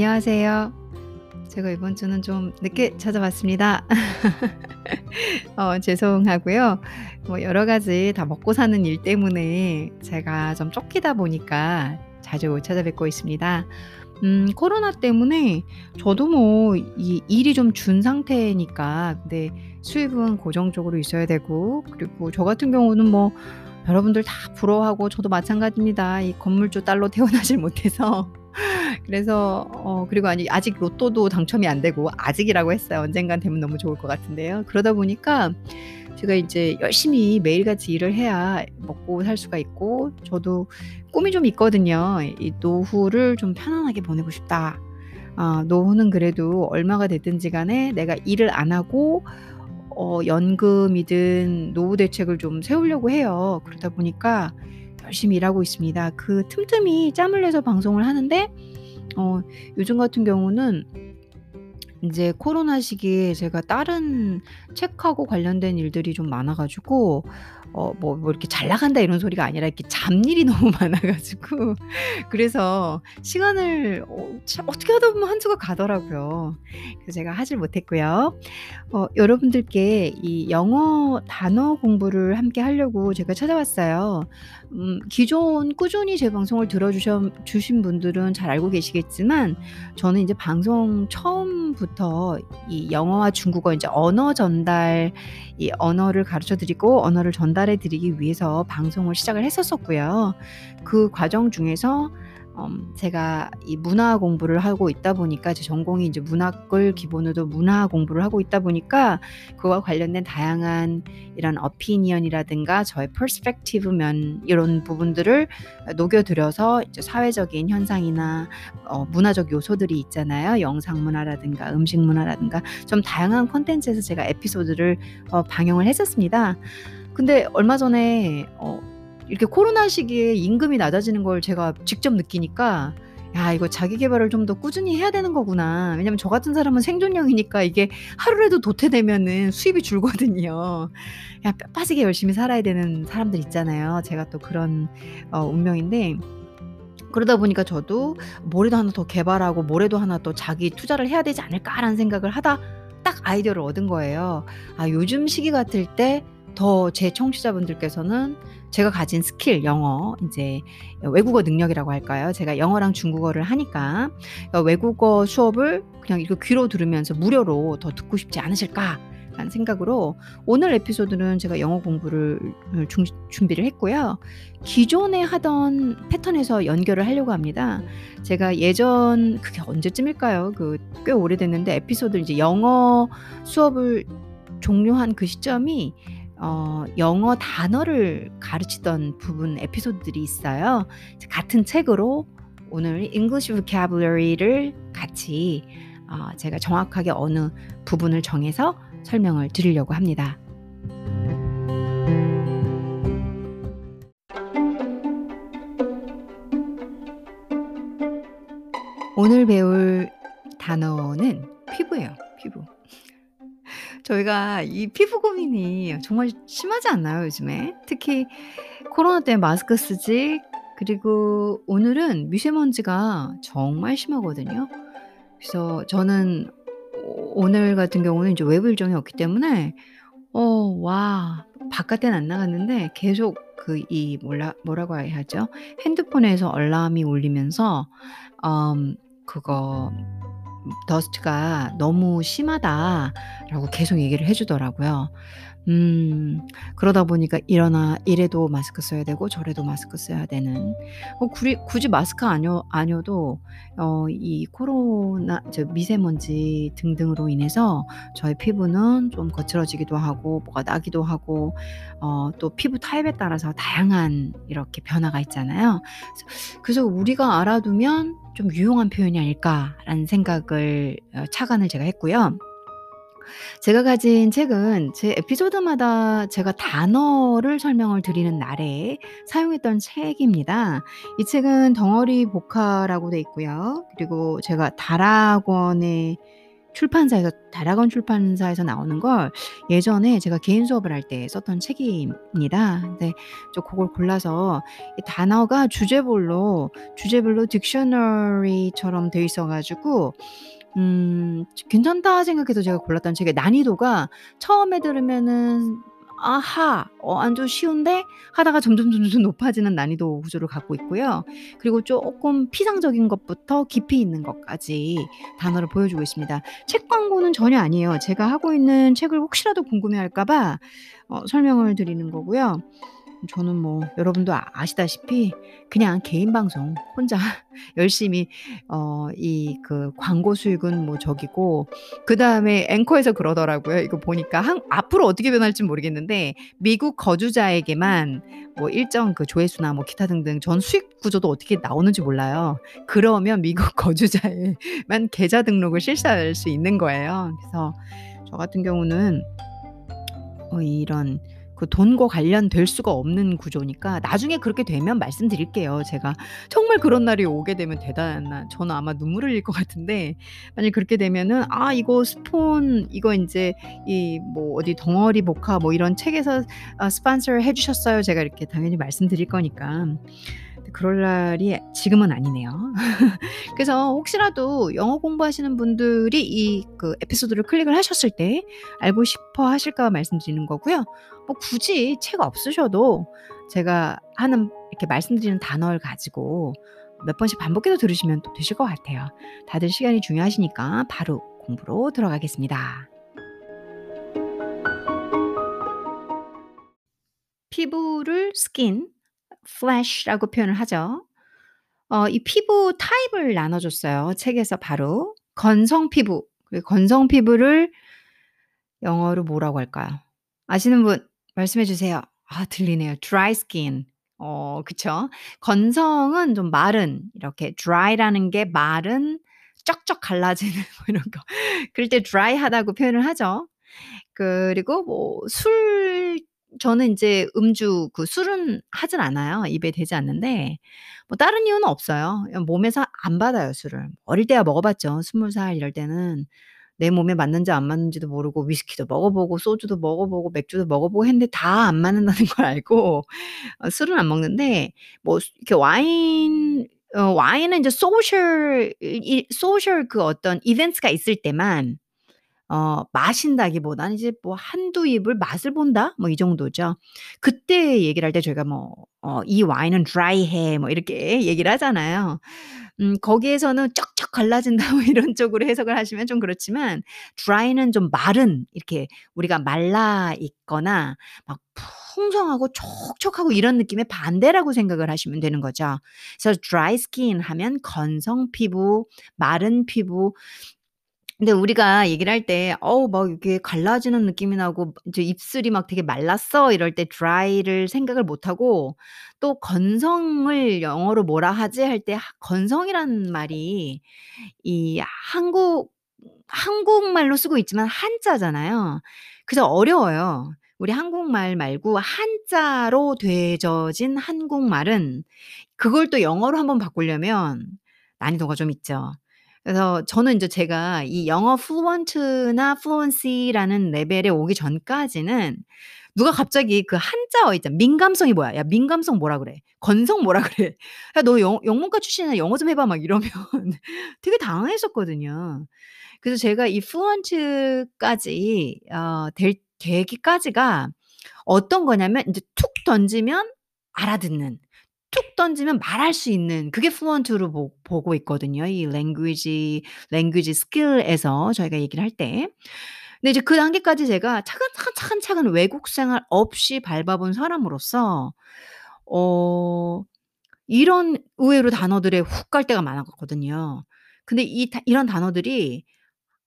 안녕하세요. 제가 이번 주는 좀 늦게 찾아왔습니다. 어, 죄송하고요. 뭐 여러 가지 다 먹고 사는 일 때문에 제가 좀 쫓기다 보니까 자주 찾아뵙고 있습니다. 음, 코로나 때문에 저도 뭐 이 일이 좀 준 상태니까 근데 수입은 고정적으로 있어야 되고 그리고 저 같은 경우는 뭐 여러분들 다 부러워하고 저도 마찬가지입니다. 이 건물주 딸로 태어나질 못해서 그래서 어 그리고 아니 아직 로또도 당첨이 안 되고 아직이라고 했어요. 언젠간 되면 너무 좋을 것 같은데요. 그러다 보니까 제가 이제 열심히 매일같이 일을 해야 먹고 살 수가 있고 저도 꿈이 좀 있거든요. 이 노후를 좀 편안하게 보내고 싶다. 아, 노후는 그래도 얼마가 됐든지 간에 내가 일을 안 하고 어, 연금이든 노후 대책을 좀 세우려고 해요. 그러다 보니까 열심히 일하고 있습니다. 그 틈틈이 짬을 내서 방송을 하는데 어, 요즘 같은 경우는 이제 코로나 시기에 제가 다른 책하고 관련된 일들이 좀 많아 가지고 어 뭐 뭐 이렇게 "잘 나간다." 이런 소리가 아니라 이렇게 잡일이 너무 많아 가지고 그래서 시간을 어 참 어떻게 하다 보면 한 주가 가더라고요. 그래서 제가 하질 못했고요. 어 여러분들께 이 영어 단어 공부를 함께 하려고 제가 찾아왔어요. 음 기존 꾸준히 제 방송을 들어 주셔 주신 분들은 잘 알고 계시겠지만 저는 이제 방송 처음부터 이 영어와 중국어 인제 언어 전달 이 언어를 가르쳐 드리고 언어를 전달해 드리기 위해서 방송을 시작을 했었었고요. 그 과정 중에서 음 제가 이 문화 공부를 하고 있다 보니까 제 전공이 이제 문학을 기본으로 문화 공부를 하고 있다 보니까 그와 관련된 다양한 이런 opinion이라든가 저의 perspective 면 이런 부분들을 녹여 들여서 이제 사회적인 현상이나 어 문화적 요소들이 있잖아요. 영상 문화라든가 음식 문화라든가 좀 다양한 콘텐츠에서 제가 에피소드를 어 방영을 했었습니다. 근데 얼마 전에 어 이렇게 코로나 시기에 임금이 낮아지는 걸 제가 직접 느끼니까 '야 이거 자기 계발을 좀 더 꾸준히 해야 되는 거구나.' 왜냐면 저 같은 사람은 생존형이니까 이게 하루라도 도태되면은 수입이 줄거든요. 야뼈 빠지게 열심히 살아야 되는 사람들 있잖아요. 제가 또 그런 어 운명인데 그러다 보니까 저도 '뭐라도 하나 더 개발하고 뭐라도 하나 더 자기 투자를 해야 되지 않을까.'라는 생각을 하다 딱 아이디어를 얻은 거예요. 아 요즘 시기 같을 때 더 제 청취자분들께서는 제가 가진 스킬 영어 인제 외국어 능력이라고 할까요? 제가 영어랑 중국어를 하니까 어 '외국어 수업을 그냥 이거 귀로 들으면서 무료로 더 듣고 싶지 않으실까.'라는 생각으로 오늘 에피소드는 제가 영어 공부를 중 준비를 했고요. 기존에 하던 패턴에서 연결을 하려고 합니다. 제가 예전 그게 언제쯤일까요? 그 꽤 오래됐는데 에피소드 이제 영어 수업을 종료한 그 시점이 어 영어 단어를 가르치던 부분 에피소드들이 있어요. 같은 책으로 오늘 English vocabulary를 같이 어 제가 정확하게 어느 부분을 정해서 설명을 드리려고 합니다. 오늘 배울 단어는 피부예요, 피부. 저희가 이 피부 고민이 정말 심하지 않나요, 요즘에? 특히 코로나 때문에 마스크 쓰지 그리고 오늘은 미세먼지가 정말 심하거든요. 그래서 저는 오 오늘 같은 경우는 이제 외부 일정이 없기 때문에 어 와 바깥에는 안 나갔는데 계속 그 이 뭐라 뭐라고 해야 하죠? 핸드폰에서 알람이 울리면서 음 그거 " 더스트가 너무 심하다."라고 계속 얘기를 해 주더라고요. 음 그러다 보니까 이러나 이래도 마스크 써야 되고 저래도 마스크 써야 되는 어 구리 굳이 마스크 아니어 아니어도 어 이 코로나 저 미세먼지 등등으로 인해서 저의 피부는 좀 거칠어지기도 하고 뭐가 나기도 하고 어 또 피부 타입에 따라서 다양한 이렇게 변화가 있잖아요. 그래서 우리가 알아두면 좀 유용한 표현이 아닐까.'라는 생각을 어 착안을 제가 했고요. 제가 가진 책은 제 에피소드마다 제가 단어를 설명을 드리는 날에 사용했던 책입니다. 이 책은 덩어리 복화라고 돼 있고요. 그리고 제가 다락원의 출판사에서 다락원 출판사에서 나오는 걸 예전에 제가 개인 수업을 할 때 썼던 책입니다. 근데 저 그걸 골라서 이 단어가 주제별로 주제별로 딕셔너리처럼 돼 있어 가지고 음 괜찮다 생각해서 제가 골랐던 책의 난이도가 처음에 들으면은 '아하 어안좀 쉬운데?' 하다가 점점 점점 높아지는 난이도 구조를 갖고 있고요. 그리고 쪼끔 피상적인 것부터 깊이 있는 것까지 단어를 보여주고 있습니다. 책 광고는 전혀 아니에요. 제가 하고 있는 책을 혹시라도 궁금해할까 봐 어 설명을 드리는 거고요. 저는 뭐 여러분도 아 아시다시피 그냥 개인 방송 혼자 열심히 어 이 그 광고 수익은 뭐 저기고 그 다음에 앵커에서 그러더라고요. 이거 보니까 한 앞으로 어떻게 변할진 모르겠는데 미국 거주자에게만 뭐 일정 그 조회수나 뭐 기타 등등 전 수익 구조도 어떻게 나오는지 몰라요. 그러면 미국 거주자에만 계좌 등록을 실시할 수 있는 거예요. 그래서 저 같은 경우는 어 이런 그 돈과 관련될 수가 없는 구조니까 나중에 그렇게 되면 말씀드릴게요. 제가 정말 그런 날이 오게 되면 대단한 저는 아마 눈물 흘릴 것 같은데 만약에 그렇게 되면은 '아 이거 스폰 이거 인제 이 뭐 어디 덩어리 복화 뭐 이런 책에서 아 스폰서 해 주셨어요.' 제가 이렇게 당연히 말씀드릴 거니까. 그럴 날이 지금은 아니네요. 그래서 혹시라도 영어 공부하시는 분들이 이 그 에피소드를 클릭을 하셨을 때 알고 싶어 하실까 봐 말씀드리는 거고요. 뭐 굳이 책 없으셔도 제가 하는 이렇게 말씀드리는 단어를 가지고 몇 번씩 반복해서 들으시면 또 되실 것 같아요. 다들 시간이 중요하시니까 바로 공부로 들어가겠습니다. 피부를 skin, flesh라고 표현을 하죠. 어 이 피부 타입을 나눠 줬어요, 책에서 바로. 건성 피부, 건성 피부를 영어로 뭐라고 할까요? 아시는 분 말씀해 주세요. 아 들리네요. dry skin. 어 그쵸. 건성은 좀 마른 이렇게 dry라는 게 마른 쩍쩍 갈라지는 뭐 이런 거. 그럴 때 dry하다고 표현을 하죠. 그리고 뭐 술 저는 인제 음주 그 술은 하진 않아요. 입에 대지 않는데 뭐 다른 이유는 없어요. 몸에서 안 받아요, 술을. 어릴 때야 먹어 봤죠. 20살 이럴 때는 내 몸에 맞는지 안 맞는지도 모르고 위스키도 먹어 보고 소주도 먹어 보고 맥주도 먹어 보고 했는데 다 안 맞는다는 걸 알고 어 술은 안 먹는데 뭐수 이렇게 와인 어 와인은 인제 social 이 social 그 어떤 이벤트가 있을 때만 어 마신다기보다는 이제 뭐 한두 입을 맛을 본다 뭐 이 정도죠. 그때 얘기를 할 때 저희가 뭐 어 "이 와인은 드라이해." 뭐 이렇게 얘기를 하잖아요. 음 거기에서는 "쩍쩍 갈라진다." 뭐 이런 쪽으로 해석을 하시면 좀 그렇지만 드라이는 좀 마른 이렇게 우리가 말라 있거나 막 풍성하고 촉촉하고 이런 느낌의 반대라고 생각을 하시면 되는 거죠. 그래서 dry skin 하면 건성 피부, 마른 피부 근데 우리가 얘기를 할 때 어우 막 이렇게 갈라지는 느낌이 나고 이제 "입술이 막 되게 말랐어." 이럴 때 dry를 생각을 못 하고 또 건성을 영어로 뭐라 하지 할 때 하 건성이라는 말이 이 한국 한국말로 쓰고 있지만 한자잖아요. 그래서 어려워요. 우리 한국말 말고 한자로 되져진 한국말은 그걸 또 영어로 한번 바꾸려면 난이도가 좀 있죠. 그래서 저는 인제 제가 이 영어 fluent나 fluency라는 레벨에 오기 전까지는 누가 갑자기 그 한자어 있잖아. 민감성이 뭐야? "야 민감성 뭐라 그래? 건성 뭐라 그래? 야 너 영 영문과 출신이야. 영어 좀 해 봐." 막 이러면 되게 당황했었거든요. 그래서 제가 이 fluent까지 어 될 되기까지가 어떤 거냐면 인제 툭 던지면 알아듣는 툭 던지면 말할 수 있는 그게 fluent로 보 보고 있거든요. 이 language language skill에서 저희가 얘기를 할 때. 근데 이제 그 단계까지 제가 차근차근 차근차근 외국 생활 없이 밟아본 사람으로서 어 이런 의외로 단어들에 훅 갈 때가 많았거든요. 근데 이다 이런 단어들이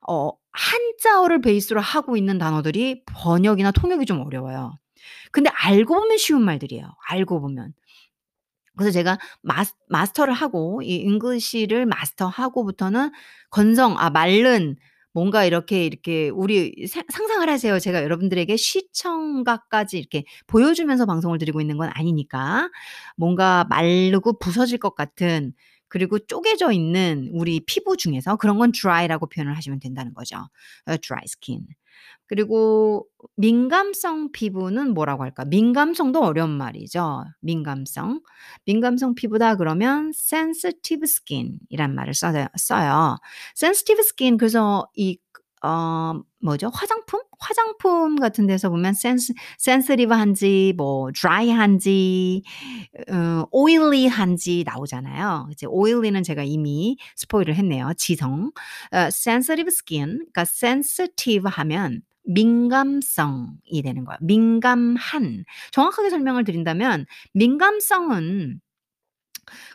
어 한자어를 베이스로 하고 있는 단어들이 번역이나 통역이 좀 어려워요. 근데 알고 보면 쉬운 말들이에요, 알고 보면. 그래서 제가 마스 마스터를 하고 이 English를 마스터하고부터는 건성 아 마른 뭔가 이렇게, 이렇게 우리 사 상상을 하세요. 제가 여러분들에게 시청각까지 이렇게 보여주면서 방송을 드리고 있는 건 아니니까. 뭔가 마르고 부서질 것 같은 그리고 쪼개져 있는 우리 피부 중에서 그런 건 dry라고 표현을 하시면 된다는 거죠. 어 dry skin. 그리고 민감성 피부는 뭐라고 할까? 민감성도 어려운 말이죠. 민감성. 민감성 피부다 그러면 sensitive skin 이란 말을 써요 써요. sensitive skin 그래서 이 어 뭐죠? 화장품? 화장품 같은 데서 보면 센스 sensitive한지 뭐 dry한지 어 oily한지 나오잖아요. 이제 oily는 제가 이미 스포일을 했네요. 지성. 어 sensitive skin 그러니까 sensitive 하면 민감성이 되는 거예요. 민감한. 정확하게 설명을 드린다면 민감성은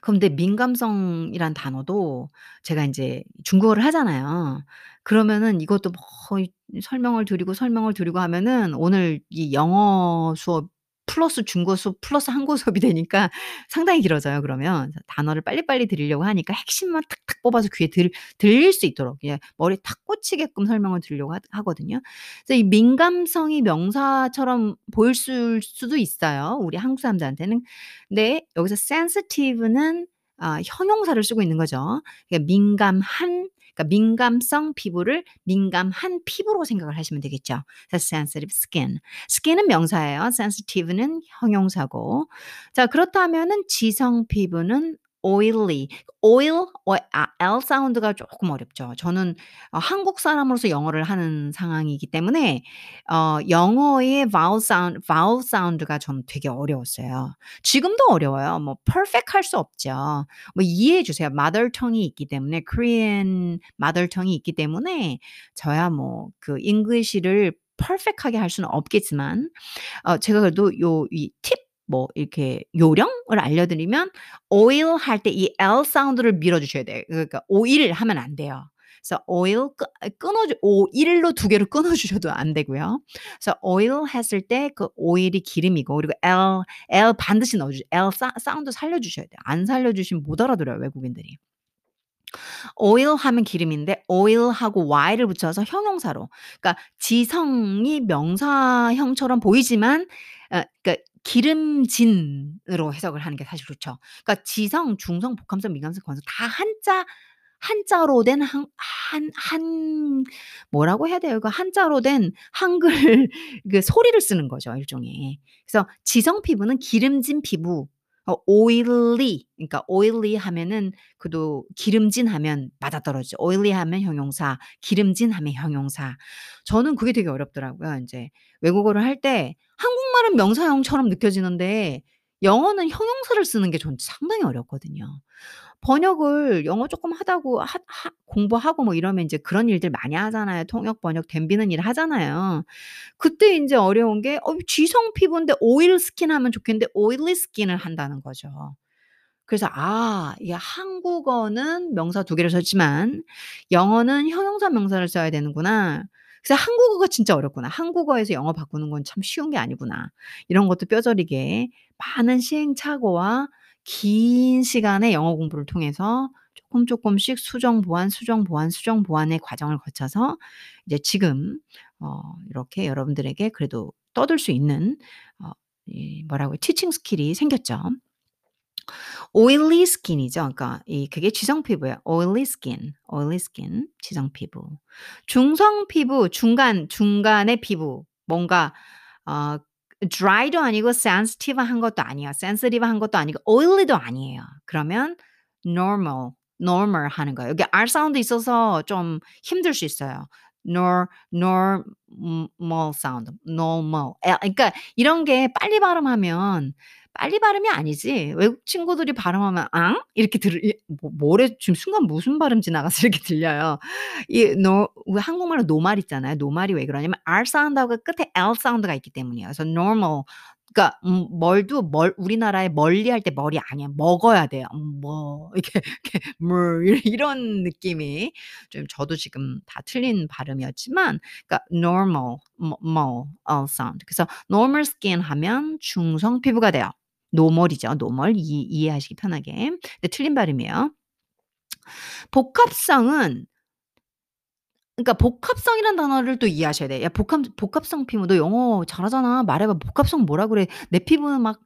그런데 민감성이란 단어도 제가 인제 중국어를 하잖아요. 그러면은 이것도 뭐이 설명을 드리고, 설명을 드리고 하면은 오늘 이 영어 수업 플러스 수업 플러스 한국어 수업이 되니까 상당히 길어져요 그러면. 단어를 빨리빨리 드리려고 하니까 핵심만 탁탁 뽑아서 귀에 들 들릴 수 있도록 예 머리에 탁 꽂히게끔 설명을 드리려고 하 하거든요. 그래서 이 민감성이 명사처럼 보일 수 수도 있어요 우리 한국 사람들한테는. 근데 여기서 sensitive는 아 형용사를 쓰고 있는 거죠. 그러니까 민감한 그러니까 민감성 피부를 민감한 피부로 생각을 하시면 되겠죠. sensitive skin. skin은 명사예요. sensitive는 형용사고. 자 그렇다면은 지성 피부는 oily. oil 어아 L 사운드가 쪼끔 어렵죠. 저는 어 한국 사람으로서 영어를 하는 상황이기 때문에 어 영어의 vowel 사운드 vowel 사운드가 저는 되게 어려웠어요. 지금도 어려워요. 뭐 perfect 할 수 없죠. 뭐 이해해 주세요. mother tongue이 있기 때문에 Korean mother tongue이 있기 때문에 저야 뭐그 English를 perfect하게 할 수는 없겠지만 어 제가 그래도 요 이 팁 뭐 이렇게 요령을 알려드리면 oil 할 때 이 L 사운드를 밀어 주셔야 돼요. 그러니까 oil 하면 안 돼요. 그래서 oil 끄 끊어 주 oil로 두 개를 끊어 주셔도 안 되고요. 그래서 oil 했을 때 그 oil이 기름이고 그리고 L, L 반드시 넣어 주셔 L 사 사운드 살려 주셔야 돼요. 안 살려 주시면 못 알아들어요 외국인들이. oil 하면 기름인데 oil하고 y를 붙여서 형용사로 그러니까 지성이 명사형처럼 보이지만 어 그러니까 기름진으로 해석을 하는 게 사실 좋죠. 그러니까 지성, 중성, 복합성, 민감성, 건성 다 한자 한자로 된 한 한 한 뭐라고 해야 돼요? 그 한자로 된 한글 그 소리를 쓰는 거죠 일종의. 그래서 지성 피부는 기름진 피부 어 oily 그러니까 oily 하면은 그도 기름진 하면 맞아떨어지죠. oily 하면 형용사, 기름진 하면 형용사. 저는 그게 되게 어렵더라고요. 인제 외국어를 할 때 한국말은 명사형처럼 느껴지는데 영어는 형용사를 쓰는 게 전 상당히 어렵거든요. 번역을 영어 쪼끔 하다고 하 하 공부하고 뭐 이러면 인제 그런 일들 많이 하잖아요. 통역, 번역 덤비는 일 하잖아요. 그때 인제 어려운 게어 지성 피부인데 oil skin 하면 좋겠는데 oily skin을 한다는 거죠. 그래서 '아 이게 한국어는 명사 두 개를 썼지만 영어는 형용사, 명사를 써야 되는구나. 그래서 한국어가 진짜 어렵구나. 한국어에서 영어 바꾸는 건 참 쉬운 게 아니구나.' 이런 것도 뼈저리게 많은 시행착오와 긴 시간의 영어 공부를 통해서 쪼끔 쪼끔씩 수정 보완, 수정 보완, 수정 보완의 과정을 거쳐서 이제 지금 어 이렇게 여러분들에게 그래도 떠들 수 있는 어 이 뭐라고 teaching skill이 생겼죠. Oily skin이죠. 그러니까 이 그게 지성 피부예요. oily skin, oily skin 지성 피부. 중성 피부, 중간 중간의 피부. 뭔가 어 dry도 아니고 sensitive한 것도 아니에요. sensitive한 것도 아니고 oily도 아니에요. 그러면 normal, normal 하는 거예요. 여기 R sound 있어서 좀 힘들 수 있어요. Nor normal sound, normal. 에 그러니까 이런 게 빨리 발음하면 빨리 발음이 아니지 외국 친구들이 발음하면 앙 이렇게 들이뭐 뭐래 지금 순간 무슨 발음 지나가서 이렇게 들려요. 이노왜 한국말로 normal 있잖아요. normal이 왜 그러냐면 R sound하고 끝에 L sound가 있기 때문이에요. 그래서 normal 그러니까 음 멀도 멀 우리나라에 멀리 할 때 멀이 아니야. 먹어야 돼요. 음 뭐 이렇게 이렇게 물 이 이런 느낌이 좀 저도 지금 다 틀린 발음이었지만 그러니까 normal 뭐 mal L sound. 그래서 normal skin 하면 중성 피부가 돼요. normal이죠. normal 이 이해하시기 편하게. 근데 틀린 발음이에요. 복합성은 그러니까 복합성이란 단어를 또 이해하셔야 돼. "야 복합 복합성 피부 너 영어 잘하잖아. 말해 봐. 복합성 뭐라 그래? 내 피부는 막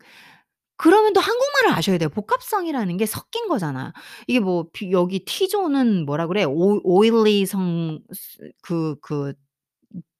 그러면 또 한국말을 아셔야 돼요. 복합성이라는 게 섞인 거잖아. 이게 뭐 비 여기 T조는 뭐라 그래? 오 oily 성스 그 그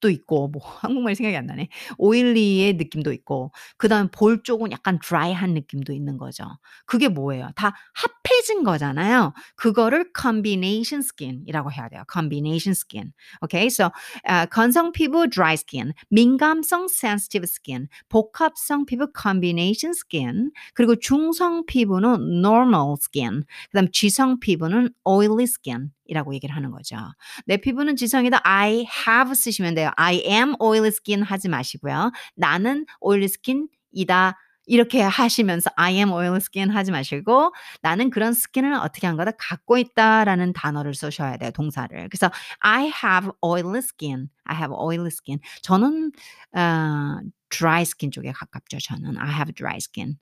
도 있고 뭐 한국말이 생각이 안 나네. oily의 느낌도 있고 그다음에 볼 쪽은 약간 dry한 느낌도 있는 거죠. 그게 뭐예요? 다 합해진 거잖아요. 그거를 combination skin이라고 해야 돼요. combination skin. 오케이. So 아 건성 피부 dry skin, 민감성 sensitive skin, 복합성 피부 combination skin, 그리고 중성 피부는 normal skin, 그다음 지성 피부는 oily skin 이라고 얘기를 하는 거죠. 내 피부는 지성이다. I have 쓰시면 돼요. I am oily skin 하지 마시고요. 나는 oily skin이다. 이렇게 하시면서 I am oily skin 하지 마시고 나는 그런 스킨을 어떻게 한 거다 갖고 있다라는 단어를 쓰셔야 돼요. 동사를. 그래서 I have oily skin. I have oily skin. 저는 어, dry skin 쪽에 가깝죠. 저는 I have dry skin.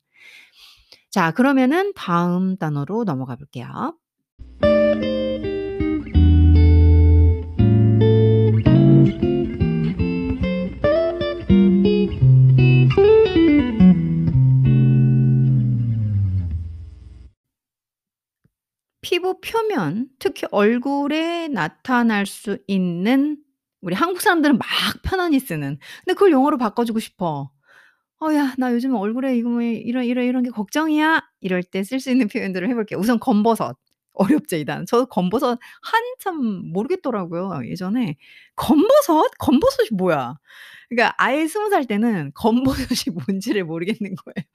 자, 그러면은 다음 단어로 넘어가 볼게요. 피부 표면, 특히 얼굴에 나타날 수 있는 우리 한국 사람들은 막 편안히 쓰는 근데 그걸 영어로 바꿔 주고 싶어. "어 야 나 요즘 얼굴에 이거 뭐 이런 이런 이런 게 걱정이야." 이럴 때 쓸 수 있는 표현들을 해 볼게요. 우선 검버섯. 어렵죠 이 단어. 저도 검버섯 한참 모르겠더라고요 예전에. 검버섯? 검버섯이 뭐야? 그러니까 아예 20살 때는 검버섯이 뭔지를 모르겠는 거예요.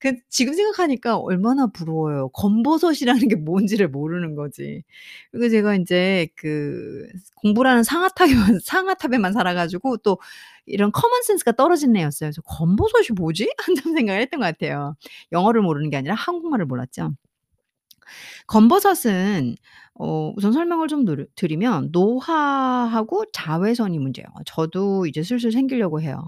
그 지금 생각하니까 얼마나 부러워요. 검버섯이라는 게 뭔지를 모르는 거지. 그리고 제가 인제 그 공부를 하는 상아탑에만 상아탑에만 살아 가지고 또 이런 common sense가 떨어진 애였어요. 그래서 '검버섯이 뭐지?' 한참 생각을 했던 것 같아요. 영어를 모르는 게 아니라 한국말을 몰랐죠. 검버섯은 어 우선 설명을 좀 드리 드리면 노화하고 자외선이 문제예요. 저도 이제 슬슬 생기려고 해요.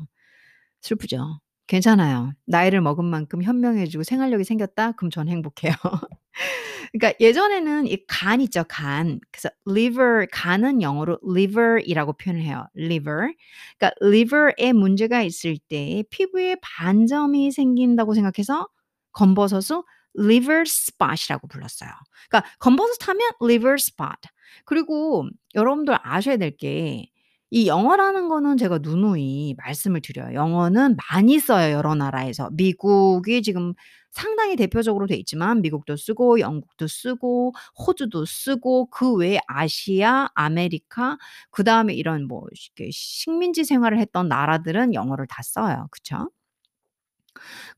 슬프죠. 괜찮아요. 나이를 먹은 만큼 현명해지고 생활력이 생겼다? 그럼 전 행복해요. 그러니까 예전에는 이 간 있죠, 간. 그래서 liver 간은 영어로 liver이라고 표현을 해요. liver. 그러니까 liver에 문제가 있을 때 피부에 반점이 생긴다고 생각해서 검버섯을 liver spot이라고 불렀어요. 그러니까 검버섯 하면 liver spot. 그리고 여러분들 아셔야 될 게 이 영어라는 거는 제가 누누이 말씀을 드려요. 영어는 많이 써요, 여러 나라에서. 미국이 지금 상당히 대표적으로 돼 있지만 미국도 쓰고 영국도 쓰고 호주도 쓰고 그 외에 아시아, 아메리카 그다음에 이런 뭐 식민지 생활을 했던 나라들은 영어를 다 써요. 그쵸?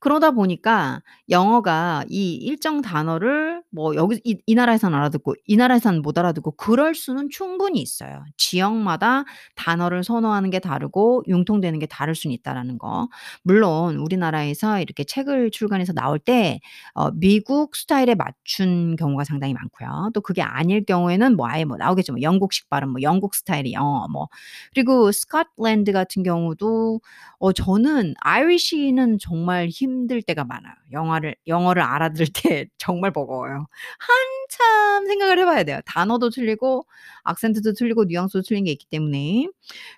그러다 보니까 영어가 이 일정 단어를 뭐 여기 이 이 나라에서는 알아듣고 이 나라에서는 못 알아듣고 그럴 수는 충분히 있어요. 지역마다 단어를 선호하는 게 다르고 융통되는 게 다를 수는 있다라는 거. 물론 우리나라에서 이렇게 책을 출간해서 나올 때 어 미국 스타일에 맞춘 경우가 상당히 많고요. 또 그게 아닐 경우에는 뭐 아예 뭐 나오겠죠. 뭐 영국식 발음, 뭐 영국 스타일의 영어 뭐 그리고 스코틀랜드 같은 경우도 어 저는 아이리시는 정말 힘들 때가 많아요. 영화를 영어를 알아들을 때 정말 버거워요. 한참 생각을 해 봐야 돼요. 단어도 틀리고 악센트도 틀리고 뉘앙스도 틀린 게 있기 때문에.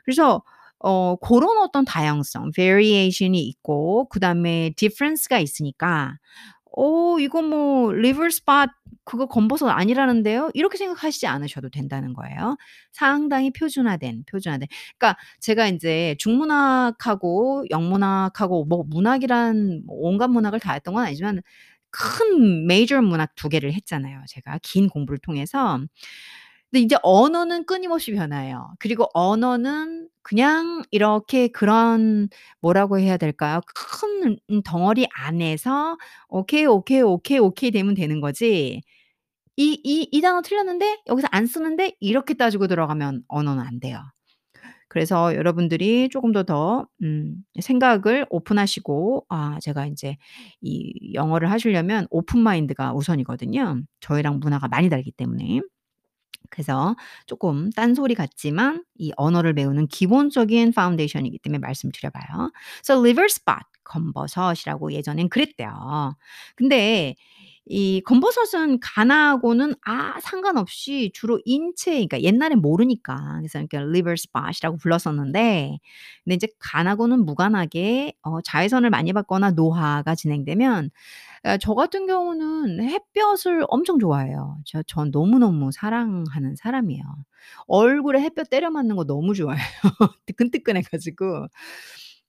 그래서 어 고런 어떤 다양성, variation이 있고 그 다음에 difference가 있으니까 ' 어 이거 뭐 liver spot 그거 검버섯 아니라는데요?' 이렇게 생각하시지 않으셔도 된다는 거예요. 상당히 표준화된, 표준화된 그러니까 제가 인제 중문학하고 영문학하고 뭐 문학이란 뭐 온갖 문학을 다 했던 건 아니지만 큰 메이저 문학 두 개를 했잖아요 제가 긴 공부를 통해서. 근데 이제 언어는 끊임없이 변해요. 그리고 언어는 그냥 이렇게 그런 뭐라고 해야 될까요? 큰음 덩어리 안에서 오케이, 오케이, 오케이, 오케이 되면 되는 거지 이 이 이 단어 틀렸는데 여기서 안 쓰는데 이렇게 따지고 들어가면 언어는 안 돼요. 그래서 여러분들이 쪼금 더더 음 생각을 오픈하시고 아 제가 인제 이 영어를 하시려면 오픈 마인드가 우선이거든요. 저희랑 문화가 많이 다르기 때문에. 그래서 쪼끔 딴소리 같지만 이 언어를 배우는 기본적인 foundation이기 때문에 말씀드려 봐요. So liver spot 검버섯이라고 예전엔 그랬대요. 근데 이 검버섯은 간하고는 아 상관없이 주로 인체 그러니까 옛날엔 모르니까 그래서 이렇게 liver spot이라고 불렀었는데 근데 인제 간하고는 무관하게 어 자외선을 많이 받거나 노화가 진행되면 아 저 같은 경우는 햇볕을 엄청 좋아해요. 저 전 너무너무 사랑하는 사람이에요. 얼굴에 햇볕 때려 맞는 거 너무 좋아해요. 뜨끈뜨끈해 가지고.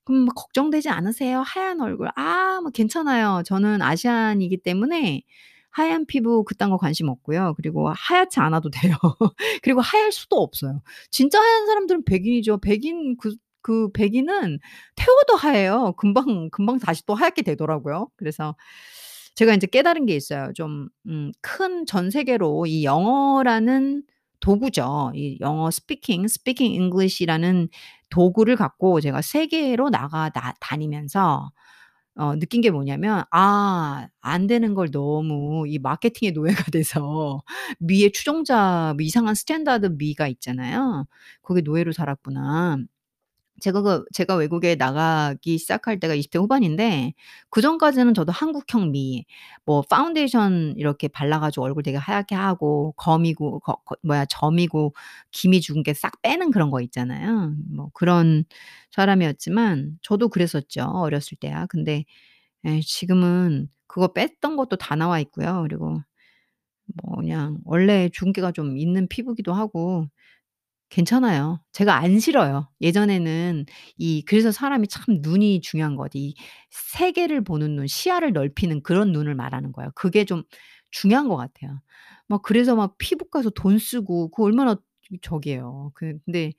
그럼 뭐 "걱정되지 않으세요? 하얀 얼굴." 아 뭐 괜찮아요. 저는 아시안이기 때문에 하얀 피부 그딴 거 관심 없고요. 그리고 하얗지 않아도 돼요. 그리고 하얄 수도 없어요. 진짜 하얀 사람들은 백인이죠. 백인 그 그 백인은 태워도 하얘요. 금방 금방 다시 또 하얗게 되더라고요. 그래서 제가 인제 깨달은 게 있어요. 좀 음 큰 전 세계로 이 영어라는 도구죠. 이 영어 speaking, speaking English이라는 도구를 갖고 제가 세계로 나가 다 다니면서 어 느낀 게 뭐냐면 '아 안 되는 걸 너무 이 마케팅의 노예가 돼서 미의 추종자 뭐 이상한 standard 미가 있잖아요. 거기에 노예로 살았구나.' 제가 그 제가 외국에 나가기 시작할 때가 20대 후반인데 그전까지는 저도 한국형 미 뭐 파운데이션 이렇게 발라 가지고 얼굴 되게 하얗게 하고 검이고 거 거 뭐야 점이고 기미 주근깨 싹 빼는 그런 거 있잖아요. 뭐 그런 사람이었지만 저도 그랬었죠, 어렸을 때야. 근데 예 지금은 그거 뺐던 것도 다 나와 있고요. 그리고 뭐 그냥 원래 주근깨가 좀 있는 피부기도 하고 괜찮아요. 제가 안 싫어요. 예전에는 이 그래서 사람이 참 눈이 중요한. 이 세계를 보는 눈, 시야를 넓히는 그런 눈을 말하는 거예요. 그게 좀 중요한 것 같아요. 막 그래서 막 피부과에서 돈 쓰고 그거 얼마나 저기예요. 그 근데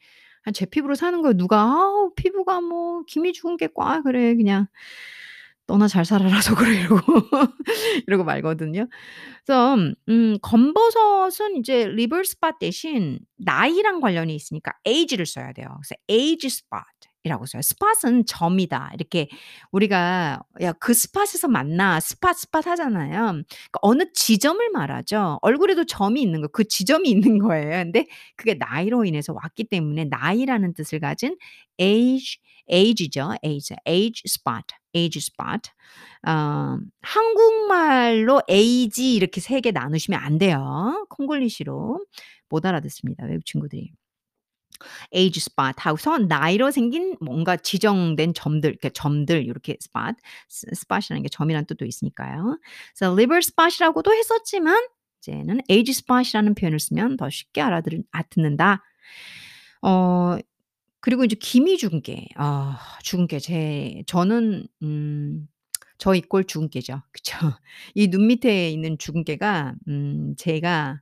아제 피부로 사는 거예요. 누가 "아우 피부가 뭐 기미 죽은 게 꽉." 그래. 그냥 " 너나 잘 살아라." 속으로 이러고 이러고 말거든요. 그래서 음 검버섯은 이제 liver spot 대신 나이랑 관련이 있으니까 age를 써야 돼요. 그래서 age spot 이라고 써요. spot은 점이다. 이렇게 우리가 "야 그 spot에서 만나." spot, spot 하잖아요. 그러니까 어느 지점을 말하죠. 얼굴에도 점이 있는 거 그 지점이 있는 거예요. 근데 그게 나이로 인해서 왔기 때문에 나이라는 뜻을 가진 age age죠. age, age spot, age spot. 어 한국말로 age 이렇게 3개 나누시면 안 돼요. 콩글리시로 못 알아듣습니다, 외국 친구들이. age spot 하고서 나이로 생긴 뭔가 지정된 점들 이렇게 점들 요렇게 spot 스 spot이라는 게 점이라는 뜻도 있으니까요. 그래서 liver spot이라고도 했었지만 이제는 age spot이라는 표현을 쓰면 더 쉽게 알아들 아 듣는다. 어 그리고 이제 기미 주근깨. 아 주근깨 제 저는 음저 이꼴 주근깨죠. 그쵸. 이 눈 밑에 있는 주근깨가 음 제가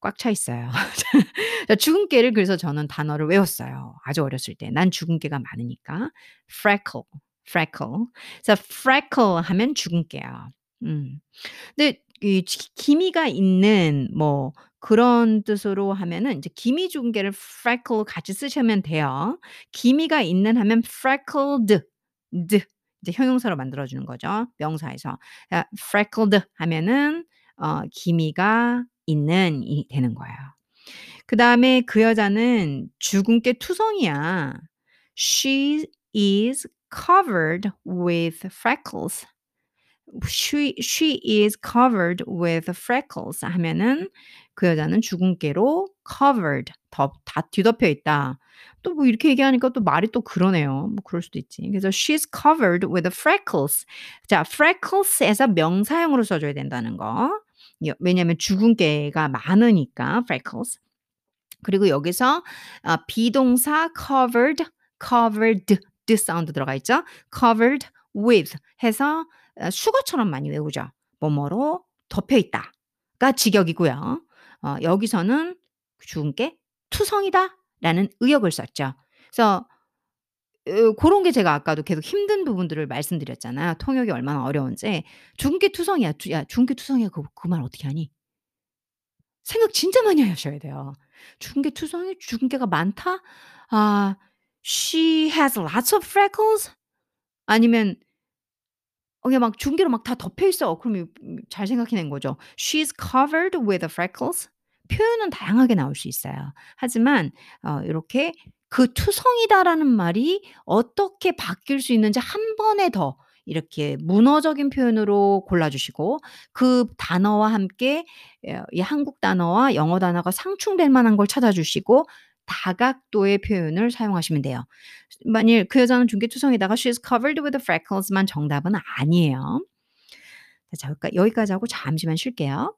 꽉 차 있어요. 자 주근깨를 그래서 저는 단어를 외웠어요. 아주 어렸을 때. 난 주근깨가 많으니까. freckle, freckle. 그래서 freckle 하면 주근깨야. 음. 근데 이지 기미가 있는 뭐 그런 뜻으로 하면은 이제 기미 주근깨를 freckle 같이 쓰시면 돼요. 기미가 있는 하면 freckled 드 이제 형용사로 만들어 주는 거죠, 명사에서. 아 freckled 하면은 어 기미가 있는 이 되는 거예요. 그 다음에 그 여자는 주근깨 투성이야. She is covered with freckles. She she is covered with freckles 하면은 그 여자는 주근깨로 covered 덮 다 뒤덮여 있다. 또 뭐 이렇게 얘기하니까 또 말이 또 그러네요. 뭐 그럴 수도 있지. 그래서 she's covered with freckles. 자, freckles에서 명사형으로 써 줘야 된다는 거. 여 왜냐하면 주근깨가 많으니까 freckles. 그리고 여기서 아 비동사 covered, covered 드 사운드 들어가 있죠. covered with 해서 어 숙어처럼 많이 외우죠. 뭐뭐로 덮여 있다가 직역이고요. 어 여기서는 주근깨 투성이다라는 의역을 썼죠. 그래서 으 고런 게 제가 아까도 계속 힘든 부분들을 말씀드렸잖아요. 통역이 얼마나 어려운지. "주근깨 투성이야." 주 "야 주근깨 투성이야." 그 그 말 어떻게 하니? 생각 진짜 많이 하셔야 돼요. 주근깨 투성이? 주근깨가 많다? 아 "She has lots of freckles?" 아니면 어 그냥 막 주근깨로 막 다 덮여 있어. 그럼 이음잘 생각해낸 거죠. "She's covered with freckles." 표현은 다양하게 나올 수 있어요. 하지만 어 요렇게 그 "투성이다."라는 말이 어떻게 바뀔 수 있는지 한 번에 더 이렇게 문어적인 표현으로 골라 주시고 그 단어와 함께 어이 한국 단어와 영어 단어가 상충될 만한 걸 찾아 주시고 다각도의 표현을 사용하시면 돼요. 만일 그 여자는 중개투성이다가 "She's covered with freckles"만 정답은 아니에요. 자 여기까 여기까지 하고 잠시만 쉴게요.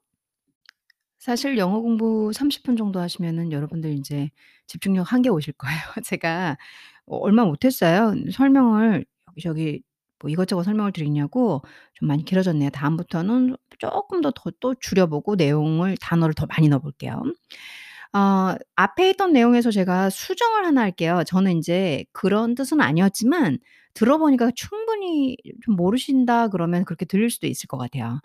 사실 영어 공부 30분 정도 하시면은 여러분들 인제 집중력 한계 오실 거예요. 제가 어 얼마 못 했어요. 설명을 여기저기 뭐 이것저것 설명을 드리냐고 좀 많이 길어졌네요. 다음부터는 쪼끔 더더 또 줄여 보고 내용을 단어를 더 많이 넣어 볼게요. 어 앞에 있던 내용에서 제가 수정을 하나 할게요. 저는 인제 그런 뜻은 아니었지만 들어보니까 충분히 좀 모르신다 그러면 그렇게 들릴 수도 있을 것 같아요.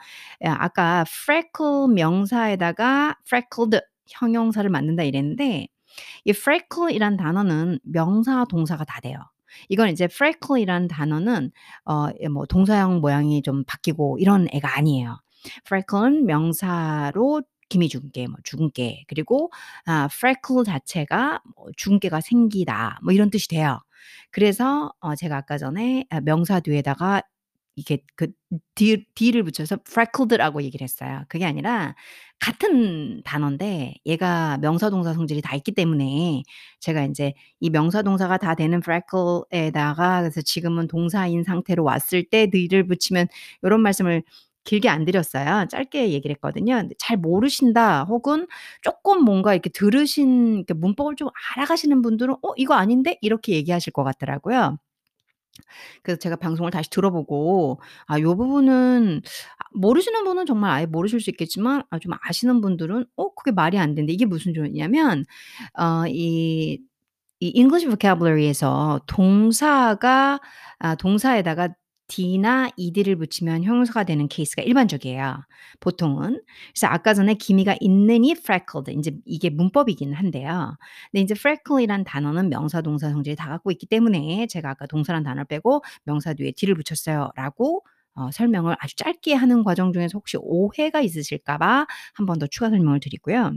예 아까 freckle 명사에다가 freckled 형용사를 만든다 이랬는데 이 freckle이란 단어는 명사, 동사가 다 돼요. 이건 이제 freckle이라는 단어는 어 예 뭐 동사형 모양이 좀 바뀌고 이런 애가 아니에요. freckle은 명사로 기미 죽게 뭐 죽은깨 그리고 아 freckle 자체가 뭐 주근깨가 생기다 뭐 이런 뜻이 돼요. 그래서 어 제가 아까 전에 아 명사 뒤에다가 이게 그디 d를 붙여서 frecked라고 얘기를 했어요. 그게 아니라 같은 단어인데 얘가 명사, 동사 성질이 다 있기 때문에 제가 인제 이 명사, 동사가 다 되는 freckle에다가 그래서 지금은 동사인 상태로 왔을 때 the를 붙이면 요런 말씀을 길게 안 드렸어요. 짧게 얘기를 했거든요. 잘 모르신다 혹은 쪼끔 뭔가 이렇게 들으신 문법을 좀 알아가시는 분들은 '어 이거 아닌데?' 이렇게 얘기하실 것 같더라고요. 그래서 제가 방송을 다시 들어보고 아 요 부분은 아 모르시는 분은 정말 아예 모르실 수 있겠지만 아 좀 아시는 분들은 '어 그게 말이 안 되는데.' 이게 무슨 조냐면 어이 이 English vocabulary에서 동사가 아 동사에다가 d나 ed를 붙이면 형용사가 되는 케이스가 일반적이에요, 보통은. 그래서 아까 전에 기미가 있느니 freckled 인제 이게 문법이긴 한데요. 근데 인제 freckle이란 단어는 명사, 동사 성질이 다 갖고 있기 때문에 제가 아까 동사란 단어를 빼고 명사 뒤에 d를 붙였어요 라고 어 설명을 아주 짧게 하는 과정 중에서 혹시 오해가 있으실까 봐 한 번 더 추가 설명을 드리고요.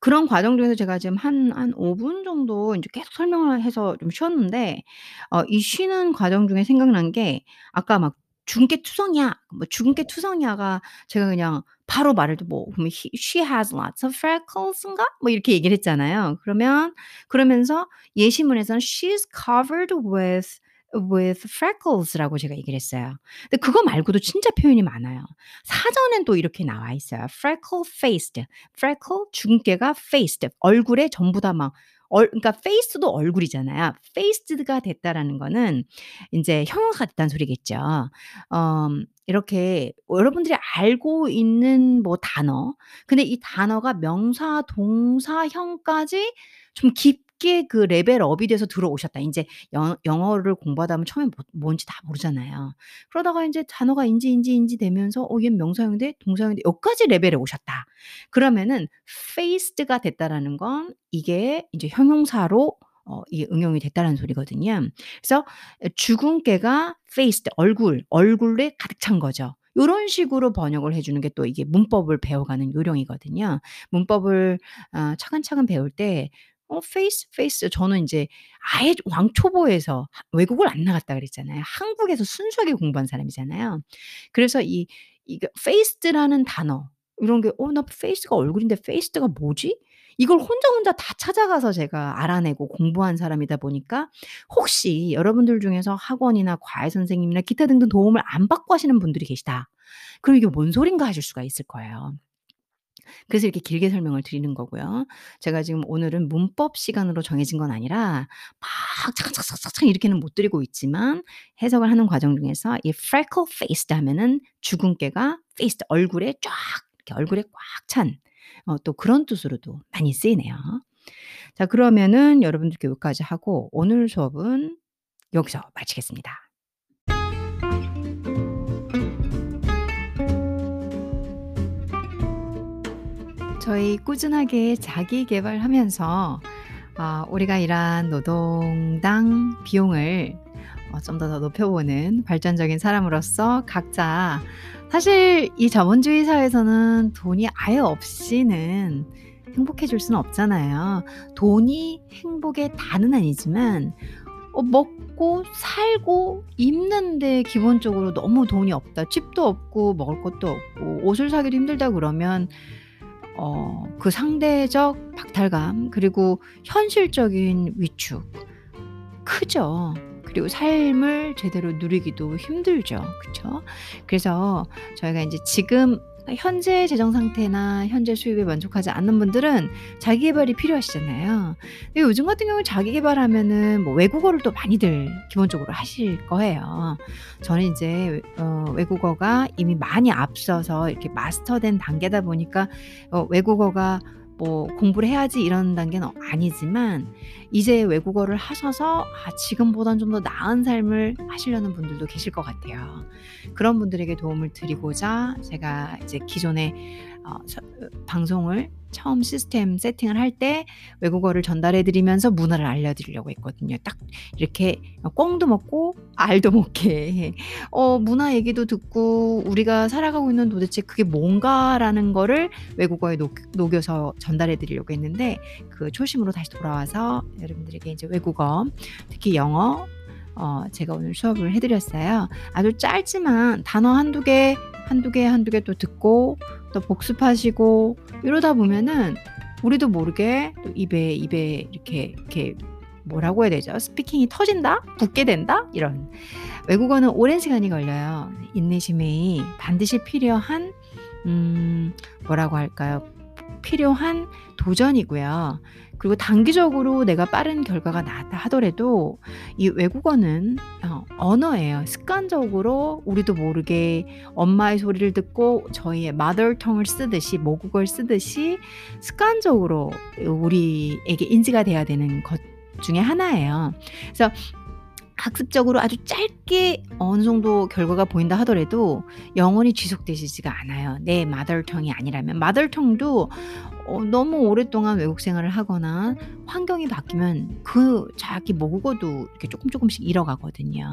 그런 과정 중에서 제가 지금 한 한 5 분 정도 인제 계속 설명을 해서 좀 쉬었는데 어 이 쉬는 과정 중에 생각난 게 아까 막 "죽은 투성이야." 뭐 "죽은 투성이야."가 제가 그냥 바로 말을 뭐 그러면 "He she has lots of freckles인가?" 뭐 이렇게 얘기를 했잖아요. 그러면 그러면서 예시문에서는 "She's covered with with freckles라고 제가 얘기를 했어요. 근데 그거 말고도 진짜 표현이 많아요. 사전엔 또 이렇게 나와 있어요. freckle faced. freckle 주근깨가 faced 얼굴에 전부 다 막 얼 그러니까 face도 얼굴이잖아요. faced가 됐다라는 거는 인제 형용사가 됐다는 소리겠죠. 엄 이렇게 여러분들이 알고 있는 뭐 단어 근데 이 단어가 명사, 동사 형까지 좀 깊 게 그 레벨업이 돼서 들어오셨다. 인제 영 영어를 공부하다 보면 처음에 뭐 뭔지 다 모르잖아요. 그러다가 인제 단어가 인지, 인지, 인지 되면서 '어 얘는 명사형인데 동사형인데' 여기까지 레벨에 오셨다. 그러면은 faced가 됐다라는 건 이게 이제 형용사로 어 이게 응용이 됐다라는 소리거든요. 그래서 에 죽은 깨가 faced 얼굴, 얼굴에 가득 찬 거죠. 요런 식으로 번역을 해 주는 게 또 이게 문법을 배워가는 요령이거든요. 문법을 어 차근차근 배울 때 어 face, face 저는 인제 아예 왕초보에서 하 외국을 안 나갔다 그랬잖아요. 한국에서 순수하게 공부한 사람이잖아요. 그래서 이 이게 faced라는 단어 이런 게 '어 나 face가 얼굴인데 faced가 뭐지?' 이걸 혼자 혼자 다 찾아가서 제가 알아내고 공부한 사람이다 보니까 혹시 여러분들 중에서 학원이나 과외 선생님이나 기타 등등 도움을 안 받고 하시는 분들이 계시다. 그럼 '이게 뭔 소린가?' 하실 수가 있을 거예요. 그래서 이렇게 길게 설명을 드리는 거고요. 제가 지금 오늘은 문법 시간으로 정해진 건 아니라 막 차근차근차근 이렇게는 못 드리고 있지만 해석을 하는 과정 중에서 이 freckle faced 하면은 주근깨가 faced 얼굴에 쫙 이렇게 얼굴에 꽉 찬 어 또 그런 뜻으로도 많이 쓰이네요. 자 그러면은 여러분들께 여기까지 하고 오늘 수업은 여기서 마치겠습니다. 저희 꾸준하게 자기 계발하면서 아 우리가 일한 노동당 비용을 어 좀더 더 높여보는 발전적인 사람으로서 각자 사실 이 자본주의 사회에서는 돈이 아예 없이는 행복해질 수는 없잖아요. 돈이 행복의 다는 아니지만 어 먹고 살고 입는데 기본적으로 너무 돈이 없다. 집도 없고 먹을 것도 없고 옷을 사기도 힘들다 그러면 어 그 상대적 박탈감 그리고 현실적인 위축 크죠. 그리고 삶을 제대로 누리기도 힘들죠. 그쵸? 그래서 저희가 인제 지금 현재 재정 상태나 현재 수입에 만족하지 않는 분들은 자기 계발이 필요하시잖아요. 근데 요즘 같은 경우는 자기 계발하면은 뭐 외국어를 또 많이들 기본적으로 하실 거예요. 저는 인제 어 외국어가 이미 많이 앞서서 이렇게 마스터된 단계다 보니까 어 외국어가 뭐 '공부를 해야지.' 이런 단계는 아니지만 이제 외국어를 하셔서 아 지금보단 좀 더 나은 삶을 하시려는 분들도 계실 것 같아요. 그런 분들에게 도움을 드리고자 제가 이제 기존에 어서으 방송을 처음 시스템 세팅을 할 때 외국어를 전달해 드리면서 문화를 알려 드리려고 했거든요. 딱 이렇게 어 꿩도 먹고 알도 먹게 어 문화 얘기도 듣고 '우리가 살아가고 있는 도대체 그게 뭔가.'라는 거를 외국어에 녹 녹여서 전달해 드리려고 했는데 그 초심으로 다시 돌아와서 여러분들에게 이제 외국어 특히 영어 어 제가 오늘 수업을 해 드렸어요. 아주 짧지만 단어 1-2 개, 1-2 개, 1-2개또 듣고 또 복습하시고 이러다 보면은 우리도 모르게 또 입에 입에 이렇게 이렇게 뭐라고 해야 되죠? 스피킹이 터진다? 붙게 된다? 이런. 외국어는 오랜 시간이 걸려요. 인내심이 반드시 필요한 음 뭐라고 할까요? 필요한 도전이고요. 그리고 단기적으로 내가 빠른 결과가 나왔다 하더라도 이 외국어는 어 언어예요. 습관적으로 우리도 모르게 엄마의 소리를 듣고 저희의 tongue을 쓰듯이 모국어를 쓰듯이 습관적으로 우리에게 인지가 돼야 되는 것 중에 하나예요. 그래서 학습적으로 아주 짧게 어느 정도 결과가 보인다 하더라도 영원히 지속되시지가 않아요. 내 tongue이 아니라면. tongue도 어 너무 오랫동안 외국 생활을 하거나 환경이 바뀌면 그 자기 모국어도 이렇게 쪼끔 쪼끔씩 잃어가거든요.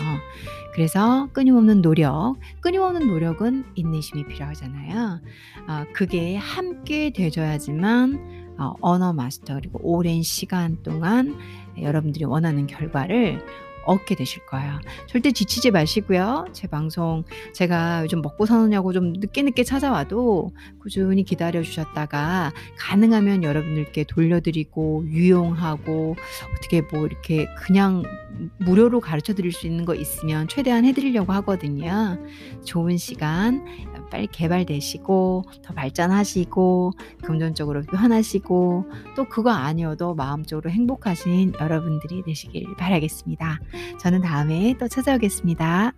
그래서 끊임없는 노력, 끊임없는 노력은 인내심이 필요하잖아요. 아 그게 함께 되져야지만 어 언어 마스터 그리고 오랜 시간 동안 여러분들이 원하는 결과를 얻게 되실 거예요. 절대 지치지 마시고요. 제 방송 제가 요즘 먹고 사느냐고 좀 늦게 늦게 찾아와도 꾸준히 기다려 주셨다가 가능하면 여러분들께 돌려드리고 유용하고 어떻게 뭐 이렇게 그냥 무료로 가르쳐 드릴 수 있는 거 있으면 최대한 해 드리려고 하거든요. 좋은 시간 빨리 개발되시고 더 발전하시고 금전적으로 편하시고 또 그거 아니어도 마음적으로 행복하신 여러분들이 되시길 바라겠습니다. 저는 다음에 또 찾아오겠습니다.